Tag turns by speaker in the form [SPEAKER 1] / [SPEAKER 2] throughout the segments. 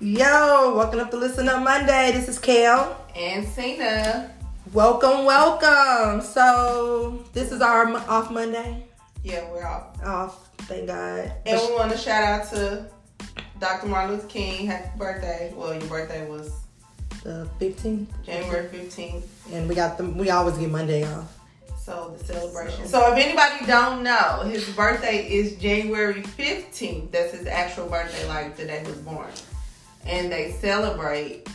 [SPEAKER 1] Yo, welcome up to Listen Up Monday. This is Kel.
[SPEAKER 2] And Cena.
[SPEAKER 1] Welcome, welcome. So, this is our off Monday.
[SPEAKER 2] Yeah, we're off.
[SPEAKER 1] Off, thank God.
[SPEAKER 2] And we want to shout out to Dr. Martin Luther King. Happy birthday. Well, your birthday was
[SPEAKER 1] The 15th.
[SPEAKER 2] January 15th.
[SPEAKER 1] And we got them, we always get Monday off.
[SPEAKER 2] So the celebration. So if anybody don't know, his birthday is January 15th. That's his actual birthday, like the day he was born. And they celebrate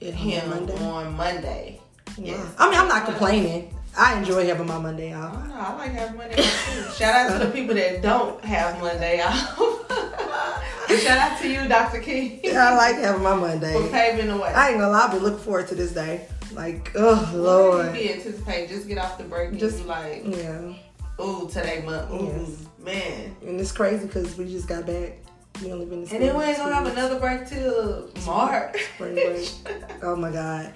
[SPEAKER 1] It
[SPEAKER 2] him
[SPEAKER 1] on Monday.
[SPEAKER 2] on Monday.
[SPEAKER 1] Yeah.
[SPEAKER 2] Yes.
[SPEAKER 1] I mean, I'm not complaining. I enjoy having my Monday off.
[SPEAKER 2] Oh, know. I like having Monday off too. Shout out to the people that don't have Monday off. shout out to you, Dr. King,
[SPEAKER 1] I like having my
[SPEAKER 2] for
[SPEAKER 1] Monday.
[SPEAKER 2] paving the way.
[SPEAKER 1] I ain't gonna lie, been looking forward to this day. Like, oh,
[SPEAKER 2] What
[SPEAKER 1] Lord.
[SPEAKER 2] you be anticipating? Just get off the break
[SPEAKER 1] Just-
[SPEAKER 2] like,
[SPEAKER 1] Yeah.
[SPEAKER 2] ooh, today month, ooh,
[SPEAKER 1] Yes.
[SPEAKER 2] man.
[SPEAKER 1] And it's crazy because we just got back. We only been in
[SPEAKER 2] And then we ain't gonna have another break till March.
[SPEAKER 1] Spring break. Oh my God.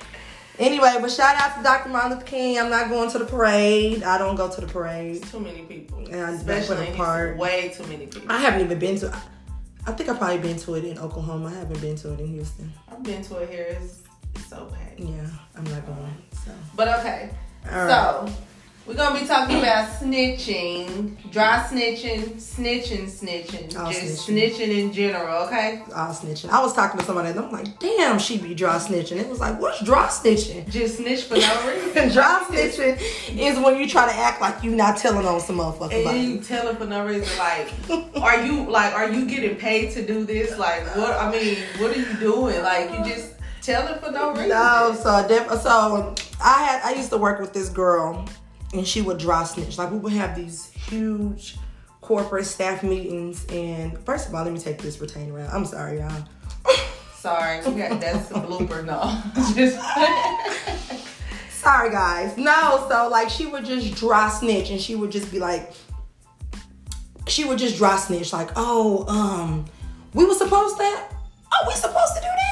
[SPEAKER 1] Anyway, but shout out to Dr. Martin Luther King. I'm not going to the parade. I don't go to the parade.
[SPEAKER 2] too many people.
[SPEAKER 1] Yeah, I'm
[SPEAKER 2] Especially in
[SPEAKER 1] apart.
[SPEAKER 2] Way too many people.
[SPEAKER 1] I haven't even been to. I think I've probably been to it in Oklahoma. I haven't been to it in Houston.
[SPEAKER 2] I've been to it here. It's, it's so packed.
[SPEAKER 1] Yeah, I'm not going. So,
[SPEAKER 2] But okay.
[SPEAKER 1] right.
[SPEAKER 2] So, we're gonna be talking about snitching, dry snitching, snitching, snitching,
[SPEAKER 1] All
[SPEAKER 2] just
[SPEAKER 1] snitching.
[SPEAKER 2] snitching in general. Okay,
[SPEAKER 1] all snitching. I was talking to somebody and I'm like, damn, she be dry snitching. It was like, what's dry snitching?
[SPEAKER 2] just snitch for no reason.
[SPEAKER 1] Dry snitching is when you try to act like you not telling on some motherfucker.
[SPEAKER 2] And you
[SPEAKER 1] it.
[SPEAKER 2] tell it for no reason. Like, are you like, are you getting paid to do this? Like, what? I mean, what are you doing? Like, you just tell it for no reason.
[SPEAKER 1] No, so def- so I had I used to work with this girl, and she would dry snitch. Like we would have these huge corporate staff meetings, and first of all, let me take this retainer out. I'm sorry, y'all.
[SPEAKER 2] Sorry, we got that's a blooper. No, just
[SPEAKER 1] Sorry, guys. No, so like she would just dry snitch, and she would just be like, she would just dry snitch, like, oh, um, we were supposed to. Oh, we supposed to do that.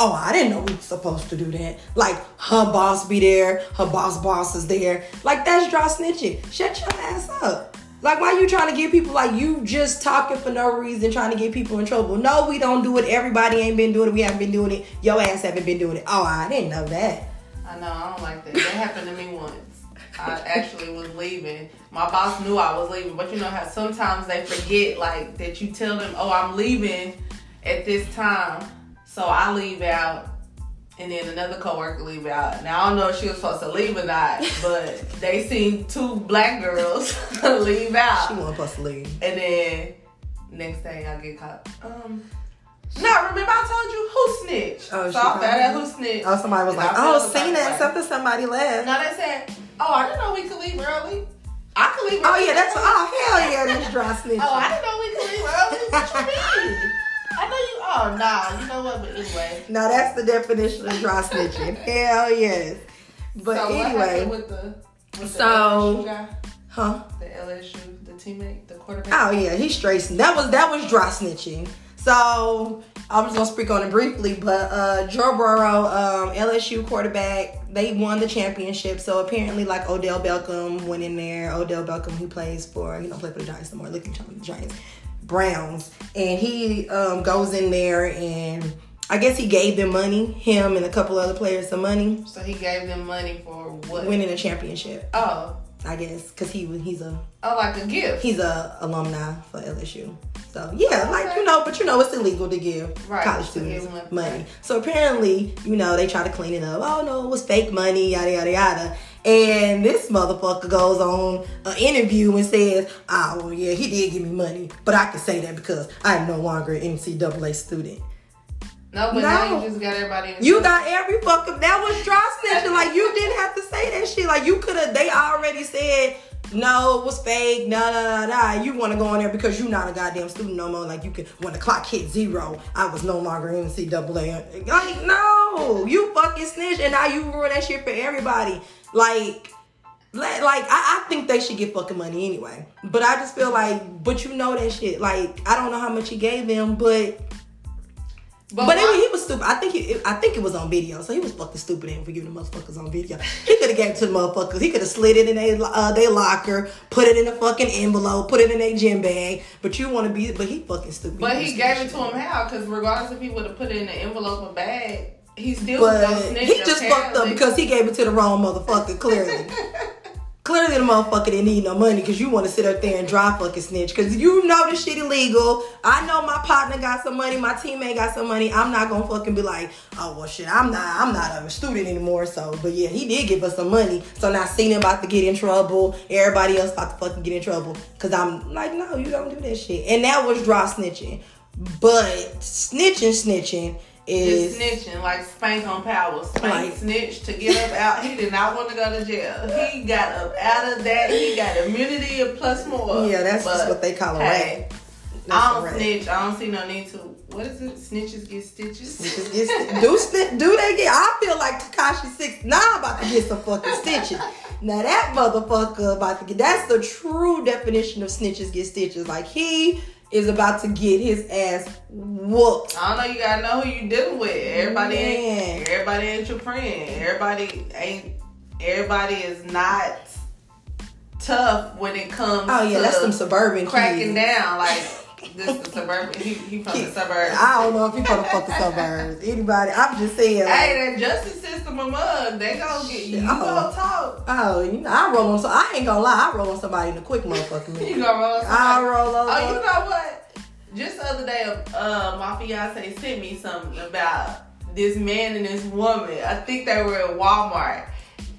[SPEAKER 1] Oh, I didn't know we were supposed to do that. Like her boss be there, her boss boss is there. Like that's dry snitching. Shut your ass up. Like why you trying to get people like you just talking for no reason, trying to get people in trouble? No, we don't do it. Everybody ain't been doing it. We haven't been doing it. Your ass haven't been doing it. Oh, I didn't know that.
[SPEAKER 2] I know I don't like that. That happened to me once. I actually was leaving. My boss knew I was leaving, but you know how sometimes they forget like that you tell them, "Oh, I'm leaving at this time." So I leave out and then another coworker leave out. Now I don't know if she was supposed to leave or not, but they seen two black girls leave out.
[SPEAKER 1] She wasn't supposed to leave.
[SPEAKER 2] And then next thing I get caught. Um no, remember I told you who snitched.
[SPEAKER 1] Oh,
[SPEAKER 2] so I found out who snitched.
[SPEAKER 1] Oh, somebody was like,
[SPEAKER 2] I
[SPEAKER 1] "Oh, Cena
[SPEAKER 2] like-
[SPEAKER 1] accepted somebody left."
[SPEAKER 2] no, they said, "Oh, I didn't know we could leave early. I could leave Early Oh
[SPEAKER 1] yeah, that's oh hell yeah, that's dry snitching.
[SPEAKER 2] Oh, I didn't know we could leave early. What you mean? I know you. Oh, nah. You know what? But anyway.
[SPEAKER 1] now that's the definition of dry snitching. hell yes. But
[SPEAKER 2] so what happened
[SPEAKER 1] anyway,
[SPEAKER 2] with the with
[SPEAKER 1] So-
[SPEAKER 2] the LSU guy,
[SPEAKER 1] huh?
[SPEAKER 2] the LSU, the teammate, the quarterback.
[SPEAKER 1] Oh yeah, he's straight. That was that was dry snitching. So I was gonna speak on it briefly, but uh Joe Burrow, um, LSU quarterback, they won the championship. So apparently, like Odell Beckham went in there. Odell Beckham, who plays for he don't play for the Giants no more. Look at the Giants, Browns, and he um, goes in there and. I guess he gave them money, him and a couple other players some money,
[SPEAKER 2] So he gave them money for what?
[SPEAKER 1] winning a championship.
[SPEAKER 2] Oh,
[SPEAKER 1] I guess because he he's a
[SPEAKER 2] oh, like a gift.
[SPEAKER 1] he's a alumni for LSU. So yeah, like you know, but you know it's illegal to give
[SPEAKER 2] Right,
[SPEAKER 1] college students
[SPEAKER 2] money.
[SPEAKER 1] So apparently, you know, they try to clean it up. Oh no, it was fake money, yada yada yada. And this motherfucker goes on an interview and says, "Oh well, yeah, he did give me money, but I can say that because I'm no longer an NCAA student."
[SPEAKER 2] no, but
[SPEAKER 1] No.
[SPEAKER 2] now you just got everybody. In
[SPEAKER 1] You got every fucking that was dry snitching. Like you didn't have to say that shit. Like you could have. They already said no, it was fake. Nah, nah, nah, nah. You want to go in there because you're not a goddamn student no more. Like you can when the clock hit zero, I was no longer NCAA. Like no, you fucking snitch, and now you ruin that shit for everybody. Like. Like, I, I think they should get fucking money anyway. But I just feel like, but you know that shit. Like, I don't know how much he gave them, but But,
[SPEAKER 2] But why-
[SPEAKER 1] he was stupid. I think he, I think it was on video, so he was fucking stupid and for giving the motherfuckers on video. He could have gave it to the motherfuckers. He could have slid it in their uh, they locker, put it in a fucking envelope, put it in a gym bag. But you want to be, but he fucking stupid.
[SPEAKER 2] But he
[SPEAKER 1] was
[SPEAKER 2] gave it to him how? Because regardless if he would have put it in an envelope or bag, he still
[SPEAKER 1] But he just fucked up because he gave it to the wrong motherfucker. Clearly, clearly the motherfucker didn't need no money because you want to sit up there and dry fucking snitch because you know this shit illegal. I know my partner got some money, my teammate got some money. I'm not gonna fucking be like, oh well, shit, I'm not, I'm not a student anymore. So, but yeah, he did give us some money. So now seeing him about to get in trouble, everybody else about to fucking get in trouble because I'm like, no, you don't do that shit. And that was dry snitching. But snitching, snitching is
[SPEAKER 2] Just snitching like Spank on Power. Spank
[SPEAKER 1] Like-
[SPEAKER 2] snitched to get up out. He did not want to go to jail. He got up out of that. He got immunity and plus more.
[SPEAKER 1] Yeah, that's just what they call a
[SPEAKER 2] hey,
[SPEAKER 1] rat. That's
[SPEAKER 2] I don't snitch. I don't see no need to. What is it? Snitches get stitches.
[SPEAKER 1] Just get- do sti- do they get? I feel like Tekashi six nine about to get some fucking stitches. Now that motherfucker about to get. That's the true definition of snitches get stitches. Like he is about to get his ass whooped.
[SPEAKER 2] I don't know. You gotta know who you dealing with. Everybody
[SPEAKER 1] Man.
[SPEAKER 2] ain't. Everybody ain't your friend. Everybody ain't. Everybody is not tough when it comes.
[SPEAKER 1] Oh yeah,
[SPEAKER 2] to
[SPEAKER 1] that's some suburban
[SPEAKER 2] cracking
[SPEAKER 1] kids.
[SPEAKER 2] down. Like this is suburban. He, he from the suburbs.
[SPEAKER 1] I don't know if he from the fucking suburbs. Anybody? I'm just saying. Like,
[SPEAKER 2] Hey, that justice system a mug. They gonna get you.
[SPEAKER 1] Oh.
[SPEAKER 2] gonna talk.
[SPEAKER 1] oh, you know, I roll on. So I ain't gonna lie. I roll on somebody in a quick motherfucking minute.
[SPEAKER 2] You gonna roll.
[SPEAKER 1] I
[SPEAKER 2] somebody.
[SPEAKER 1] I roll over.
[SPEAKER 2] Oh, you know what? Just the other day, uh, my fiance sent me something about this man and this woman. I think they were at Walmart.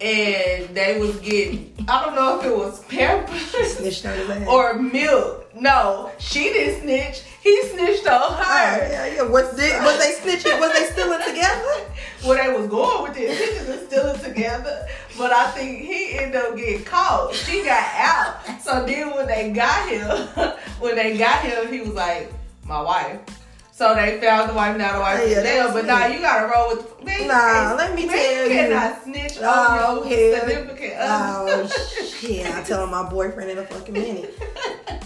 [SPEAKER 2] And they was getting, I don't know if it was Pampers
[SPEAKER 1] Snitched on his ass.
[SPEAKER 2] or milk. No, she didn't snitch. He snitched on
[SPEAKER 1] Oh,
[SPEAKER 2] her.
[SPEAKER 1] yeah, yeah. Was they, was they snitching? Was they still in together?
[SPEAKER 2] Where they was going with this, he just still together. But I think he ended up getting caught. She got out. So then when they got him, when they got him, he was like, my wife. So they found the wife, now the wife
[SPEAKER 1] Yeah,
[SPEAKER 2] jail. But
[SPEAKER 1] me.
[SPEAKER 2] nah, you gotta roll with man.
[SPEAKER 1] Nah, let me
[SPEAKER 2] man,
[SPEAKER 1] tell you.
[SPEAKER 2] you cannot snitch
[SPEAKER 1] Oh,
[SPEAKER 2] on your
[SPEAKER 1] hell.
[SPEAKER 2] significant
[SPEAKER 1] Oh
[SPEAKER 2] other.
[SPEAKER 1] shit! I tell my boyfriend in a fucking minute.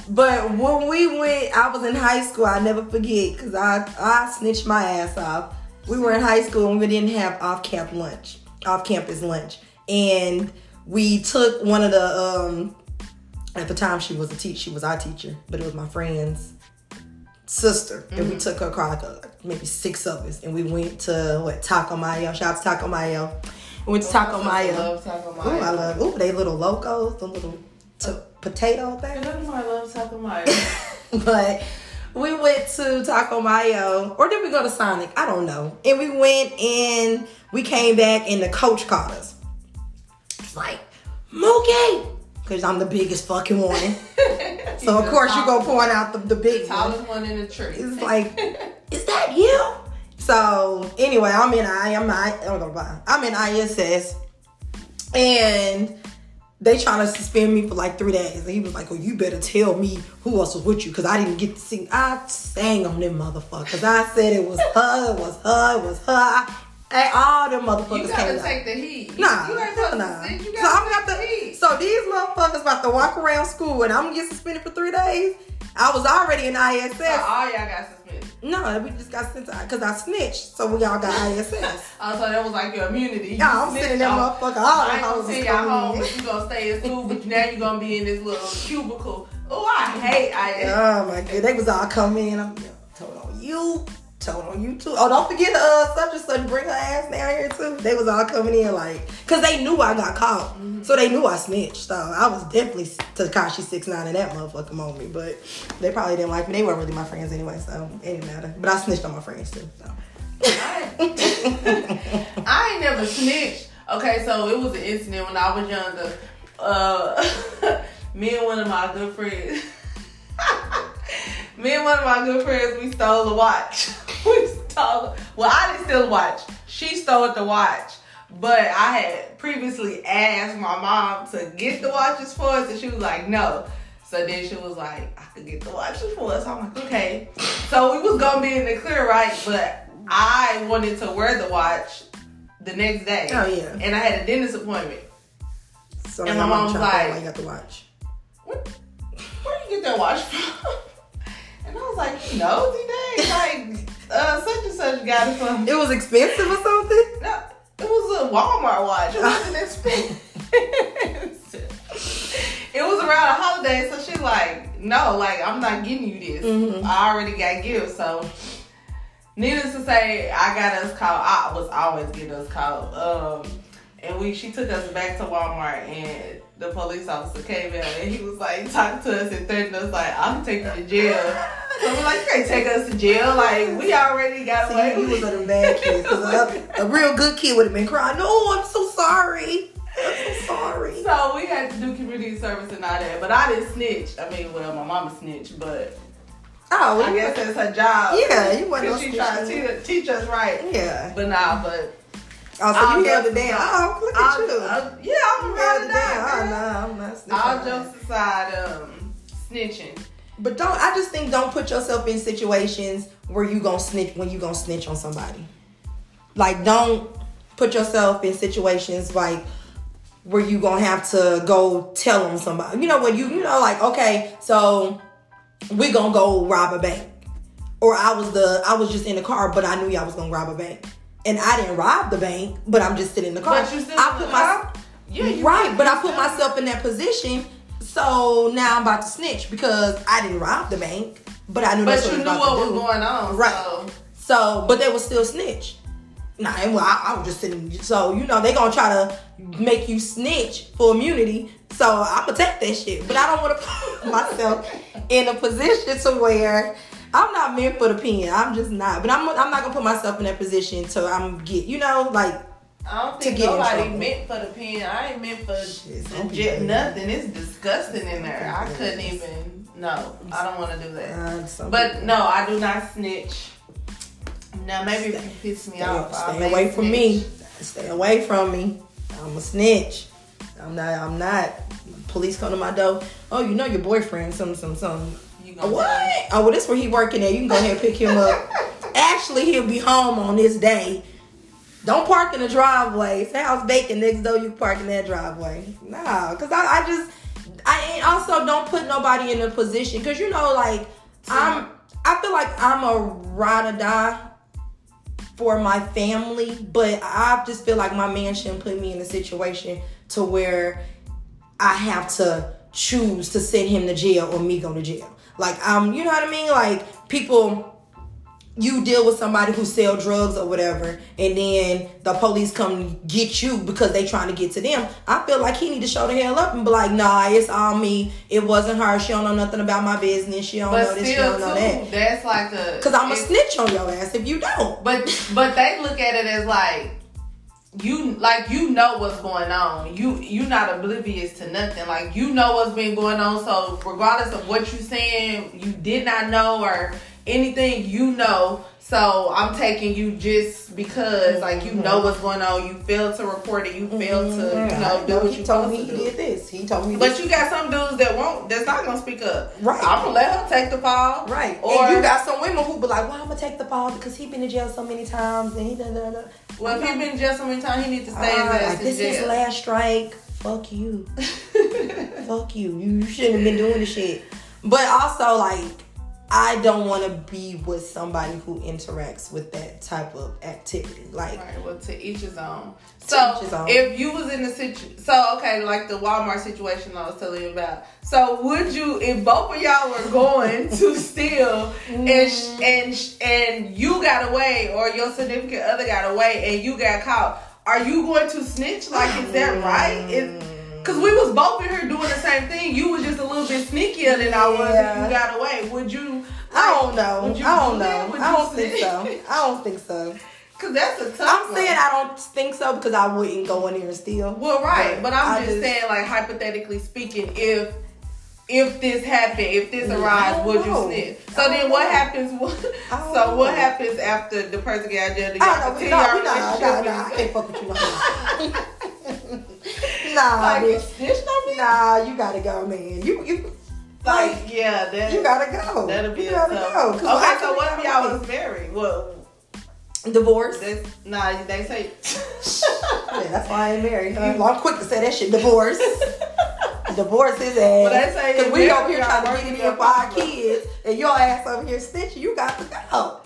[SPEAKER 1] But when we went, I was in high school. I never forget because I I snitched my ass off. We were in high school and we didn't have off camp lunch, off campus lunch, and we took one of the um. At the time, she was a teacher. She was our teacher, but it was my friend's sister, and we took her car, like uh, maybe six of us, and we went to what Taco Mayo. Shout out to Taco Mayo. We went to Taco
[SPEAKER 2] I
[SPEAKER 1] Mayo.
[SPEAKER 2] love Taco Mayo
[SPEAKER 1] Ooh, I love. Ooh, they little locos, the little t- potato thing.
[SPEAKER 2] I love Taco Mayo.
[SPEAKER 1] but we went to Taco Mayo, or did we go to Sonic? I don't know. And we went and we came back, and the coach called us. It's like Mookie, because I'm the biggest fucking one. So of course you go point out the, the big one.
[SPEAKER 2] Tallest one in the tree.
[SPEAKER 1] It's like, is that you? So anyway, I'm in I I'm I I'm gonna lie. I'm in ISS, and they trying to suspend me for like three days. And he was like, "Oh, you better tell me who else was with you, because I didn't get to sing. I sang on them motherfuckers. I said it was her, it was her, it was her. I, I- all them motherfuckers
[SPEAKER 2] you gotta
[SPEAKER 1] out.
[SPEAKER 2] take the heat.
[SPEAKER 1] Nah,
[SPEAKER 2] you ain't
[SPEAKER 1] nah.
[SPEAKER 2] to sit.
[SPEAKER 1] So I'm
[SPEAKER 2] gotta
[SPEAKER 1] got
[SPEAKER 2] the
[SPEAKER 1] to.
[SPEAKER 2] heat.
[SPEAKER 1] So these motherfuckers about to walk around school, and I'm gonna get suspended for three days. I was already in ISS.
[SPEAKER 2] So all y'all got suspended.
[SPEAKER 1] No, we just got sent because I snitched, so we all got ISS.
[SPEAKER 2] Oh, so that was like your immunity. You
[SPEAKER 1] Yeah, I'm sitting there,
[SPEAKER 2] off.
[SPEAKER 1] motherfucker. All
[SPEAKER 2] I
[SPEAKER 1] the houses
[SPEAKER 2] send y'all home, but you gonna stay in school, but now you gonna be in this little cubicle. Oh, I hate I.
[SPEAKER 1] Oh my god, they was all coming in. I'm yo, told on you, told on you too. Oh, don't forget uh such and such bring her ass down here too. They was all coming in like, cause they knew I got caught, so they knew I snitched. So I was definitely Tekashi six nine in that motherfucking moment. But they probably didn't like me. They weren't really my friends anyway, so it didn't matter. But I snitched on my friends too. So.
[SPEAKER 2] I, I ain't never snitched. Okay, so it was an incident when I was younger. Uh, me and one of my good friends. me and one of my good friends, we stole a watch. We stole. Well, I didn't steal a watch. She stole the watch. But I had previously asked my mom to get the watches for us, and she was like, no. So then she was like, I could get the watches for us. I'm like, okay. So we was gonna be in the clear, right? But I wanted to wear the watch the next day.
[SPEAKER 1] Oh, yeah.
[SPEAKER 2] And I had a dentist appointment.
[SPEAKER 1] So
[SPEAKER 2] And my
[SPEAKER 1] I'm
[SPEAKER 2] mom's
[SPEAKER 1] trying to figure out
[SPEAKER 2] like-
[SPEAKER 1] why you got the watch.
[SPEAKER 2] What, where you get that watch from? And I was like, you know, today, like, uh, such and such got it from.
[SPEAKER 1] It was expensive or something.
[SPEAKER 2] No, it was a Walmart watch. It wasn't expensive. it was around a holiday, so she's like, "No, like I'm not getting you this.
[SPEAKER 1] Mhm.
[SPEAKER 2] I already got gifts." So, needless to say, I got us called. I was always getting us called. Um, and we she took us back to Walmart, and the police officer came in, and he was like talking to us and threatening us like, "I'm taking you to jail." So we're like, "You can't take us to jail. Like we already got away."
[SPEAKER 1] See, he
[SPEAKER 2] with
[SPEAKER 1] was
[SPEAKER 2] it."
[SPEAKER 1] one of them bad kids. 'cause a, a real good kid would have been crying. No, I'm so sorry. I'm so sorry.
[SPEAKER 2] So we had to do community service and all that, but I didn't snitch. I mean, well, my mama snitched, but
[SPEAKER 1] Oh,
[SPEAKER 2] I guess that's her job.
[SPEAKER 1] Yeah, you wasn't
[SPEAKER 2] she trying to teach us right.
[SPEAKER 1] Yeah.
[SPEAKER 2] But nah, but
[SPEAKER 1] Oh, so
[SPEAKER 2] I'll
[SPEAKER 1] you held it
[SPEAKER 2] just-
[SPEAKER 1] down. Oh, look at
[SPEAKER 2] I'll-
[SPEAKER 1] you.
[SPEAKER 2] I'll- yeah, I'm
[SPEAKER 1] You
[SPEAKER 2] gonna
[SPEAKER 1] held it
[SPEAKER 2] it
[SPEAKER 1] down. Oh,
[SPEAKER 2] down.
[SPEAKER 1] no, I'm not snitching.
[SPEAKER 2] All jokes aside, um, snitching.
[SPEAKER 1] But don't I just think don't put yourself in situations where you gonna snitch when you gonna snitch on somebody. Like don't put yourself in situations like where you gonna have to go tell them somebody. You know when you you know like okay so we gonna go rob a bank, or I was the I was just in the car but I knew y'all was gonna rob a bank. And I didn't rob the bank, but I'm just sitting in the car.
[SPEAKER 2] But you still
[SPEAKER 1] I
[SPEAKER 2] in
[SPEAKER 1] put
[SPEAKER 2] the
[SPEAKER 1] my
[SPEAKER 2] car? Yeah,
[SPEAKER 1] right, but I put myself in that position. So now I'm about to snitch because I didn't rob the bank, but I knew
[SPEAKER 2] But
[SPEAKER 1] what
[SPEAKER 2] you knew what was
[SPEAKER 1] do.
[SPEAKER 2] going on.
[SPEAKER 1] Right.
[SPEAKER 2] So.
[SPEAKER 1] So, but they was still snitch. Nah, and well, I, I was just sitting. So you know they're gonna try to make you snitch for immunity. So I'm gonna take that shit, but I don't want to put myself in a position to where I'm not meant for the pen. I'm just not. But I'm I'm not gonna put myself in that position to I'm get you know like
[SPEAKER 2] I don't think nobody meant for the pen. I ain't meant for
[SPEAKER 1] Shit,
[SPEAKER 2] nothing. It's disgusting in there. I couldn't even. No, I don't want to do that.
[SPEAKER 1] uh,
[SPEAKER 2] But no, I do not snitch. Now maybe if you piss me
[SPEAKER 1] Stay,
[SPEAKER 2] off,
[SPEAKER 1] stay away from me. Stay away from me. I'm a snitch. I'm not. I'm not. Police come to my door. Oh, you know your boyfriend. Some, some, some.
[SPEAKER 2] You
[SPEAKER 1] What? Oh, well, this where he working at. You can go ahead and pick him up. Actually, he'll be home on this day. Don't park in the driveway. Say house vacant next door. You park in that driveway. Nah, cause I, I just, I and also don't put nobody in a position. Cause you know, like I'm, I feel like I'm a ride or die for my family, but I just feel like my man shouldn't put me in a situation to where I have to choose to send him to jail or me go to jail. Like um, you know what I mean? Like people you deal with somebody who sell drugs or whatever, and then the police come get you because they trying to get to them. I feel like he need to show the hell up and be like, nah, it's all me. It wasn't her. She don't know nothing about my business. She don't know
[SPEAKER 2] But
[SPEAKER 1] this. She don't know that.
[SPEAKER 2] that's like a.
[SPEAKER 1] Cause I'm a snitch on your ass if you don't.
[SPEAKER 2] But but they look at it as like you like you know what's going on. You you're not oblivious to nothing. Like you know what's been going on. So regardless of what you're saying, you did not know or anything you know. So I'm taking you just because like you know what's going on. You failed to report it. You mm-hmm. failed to you know do what
[SPEAKER 1] he
[SPEAKER 2] you
[SPEAKER 1] told me
[SPEAKER 2] to
[SPEAKER 1] he did this. He told me
[SPEAKER 2] But
[SPEAKER 1] this.
[SPEAKER 2] you got some dudes that won't. That's not gonna speak up.
[SPEAKER 1] Right.
[SPEAKER 2] I'm gonna let her take the fall.
[SPEAKER 1] Right.
[SPEAKER 2] Or
[SPEAKER 1] and you got some women who be like, well, I'm gonna take the fall because he been in jail so many times and he da.
[SPEAKER 2] Well, if he been jail so many times, he need to stay his ass
[SPEAKER 1] like this is last strike. Fuck you. Fuck you. You shouldn't have been doing the shit. But also like I don't want to be with somebody who interacts with that type of activity. Like
[SPEAKER 2] Right, well, to each his own. So,
[SPEAKER 1] each his own.
[SPEAKER 2] if you was in the situation, so okay, like the Walmart situation I was telling you about. So, would you, if both of y'all were going to steal, and sh- mm-hmm. and sh- and you got away, or your significant other got away, and you got caught, are you going to snitch? Like, is that right? Is, mm. Cause we was both in here doing the same thing. You was just a little bit sneakier than I was, and
[SPEAKER 1] Yeah.
[SPEAKER 2] you got away. Would you?
[SPEAKER 1] I don't know. I don't know. I don't think so. I don't think so.
[SPEAKER 2] Cause that's a tough.
[SPEAKER 1] I'm
[SPEAKER 2] one.
[SPEAKER 1] saying I don't think so because I wouldn't go in there and steal.
[SPEAKER 2] Well, right, but I'm
[SPEAKER 1] I
[SPEAKER 2] just, saying, like hypothetically speaking, if if this happened, if this arrives, would you
[SPEAKER 1] know.
[SPEAKER 2] snitch?
[SPEAKER 1] I
[SPEAKER 2] So then, what
[SPEAKER 1] know.
[SPEAKER 2] happens? What,
[SPEAKER 1] don't
[SPEAKER 2] so what
[SPEAKER 1] know.
[SPEAKER 2] happens after the person get out jail? Do
[SPEAKER 1] I
[SPEAKER 2] y'all
[SPEAKER 1] don't know.
[SPEAKER 2] continue
[SPEAKER 1] No,
[SPEAKER 2] your
[SPEAKER 1] we nah, nah,
[SPEAKER 2] relationship?
[SPEAKER 1] nah. I can't fuck with you. No. nah,
[SPEAKER 2] Like
[SPEAKER 1] bitch.
[SPEAKER 2] me?
[SPEAKER 1] Nah, you gotta go, man. You you
[SPEAKER 2] Like
[SPEAKER 1] like
[SPEAKER 2] yeah, that
[SPEAKER 1] you gotta go.
[SPEAKER 2] that'll be
[SPEAKER 1] you gotta
[SPEAKER 2] tough.
[SPEAKER 1] go.
[SPEAKER 2] Okay, so what if y'all was married? Well,
[SPEAKER 1] divorce?
[SPEAKER 2] that's nah. They say
[SPEAKER 1] Yeah, that's why I ain't married. Huh? Well, I'm quick to say that shit. Divorce. Divorce his ass.
[SPEAKER 2] say
[SPEAKER 1] Because we over here trying to get in
[SPEAKER 2] together.
[SPEAKER 1] kids, and your ass over here snitching. You got to go.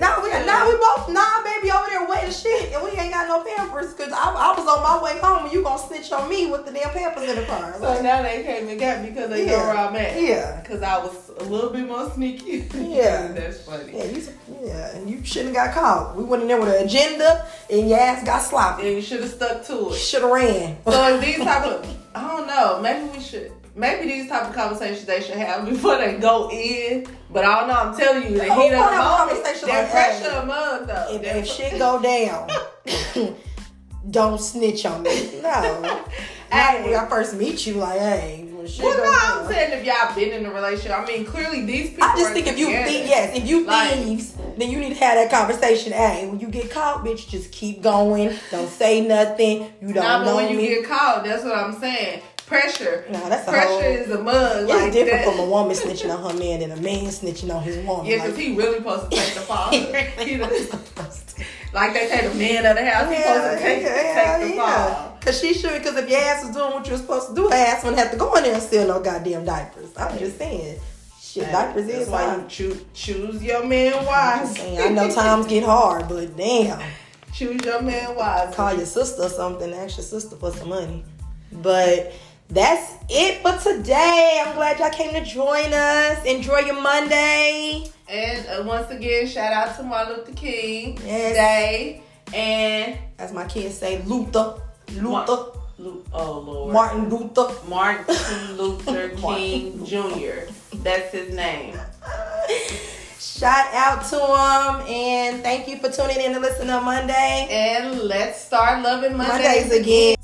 [SPEAKER 1] Now we now we both nah baby over there wet as shit and we ain't got no pampers because I, I was on my way home and you gonna snitch on me with the damn pampers in the car.
[SPEAKER 2] So now they came and got me because they know where I'm at.
[SPEAKER 1] Yeah.
[SPEAKER 2] Because I was a little bit more sneaky.
[SPEAKER 1] Yeah.
[SPEAKER 2] That's funny.
[SPEAKER 1] Yeah, you, yeah, and you shouldn't have got caught. We went in there with an agenda and your ass got sloppy.
[SPEAKER 2] And you should have stuck to it.
[SPEAKER 1] Should have ran.
[SPEAKER 2] So these type of, I don't know, maybe we should, maybe these type of conversations they should have before they go in. But I don't know. I'm telling you, the
[SPEAKER 1] Who
[SPEAKER 2] heat of the
[SPEAKER 1] wanna have conversation
[SPEAKER 2] that
[SPEAKER 1] like
[SPEAKER 2] pressure
[SPEAKER 1] that?
[SPEAKER 2] a mug though.
[SPEAKER 1] if, if shit go down, don't snitch on me. No.
[SPEAKER 2] Hey.
[SPEAKER 1] when I first meet you, like, hey,
[SPEAKER 2] Well, no, I'm
[SPEAKER 1] down.
[SPEAKER 2] saying if y'all been in a relationship, I mean, clearly these people.
[SPEAKER 1] I just think if you think yes, if you
[SPEAKER 2] Like-
[SPEAKER 1] thieves, then you need to have that conversation. Hey, when you get caught, bitch, just keep going. Don't say nothing. You don't
[SPEAKER 2] Nah, but
[SPEAKER 1] know
[SPEAKER 2] when you get caught, that's what I'm saying. Pressure.
[SPEAKER 1] Nah, that's
[SPEAKER 2] pressure
[SPEAKER 1] whole-
[SPEAKER 2] is a mug.
[SPEAKER 1] it's
[SPEAKER 2] like
[SPEAKER 1] different
[SPEAKER 2] that.
[SPEAKER 1] from a woman snitching on her man than a man snitching on his woman.
[SPEAKER 2] Yeah,
[SPEAKER 1] Like-
[SPEAKER 2] because he really supposed to take the fall. He the- like they say, the man of the house, he supposed to take, take the fall.
[SPEAKER 1] Cause she should. Cause if your ass was doing what you were supposed to do, her ass wouldn't have to go in there and steal no goddamn diapers. I'm just saying, shit, diapers is
[SPEAKER 2] why you choose, choose your man
[SPEAKER 1] I'm
[SPEAKER 2] wise.
[SPEAKER 1] saying, I know times get hard, but damn,
[SPEAKER 2] choose your man wise.
[SPEAKER 1] call your sister or something. Ask your sister for some money. But that's it for today. I'm glad y'all came to join us. Enjoy your Monday.
[SPEAKER 2] And uh, once again, shout out to Martin Luther King
[SPEAKER 1] Yes.
[SPEAKER 2] Day and
[SPEAKER 1] As my kids say, Luther, Luther,
[SPEAKER 2] Lu- oh Lord,
[SPEAKER 1] Martin Luther.
[SPEAKER 2] Martin Luther King Jr. That's his name.
[SPEAKER 1] Shout out to them and thank you for tuning in to listen on Monday.
[SPEAKER 2] And let's start loving Mondays,
[SPEAKER 1] Mondays again.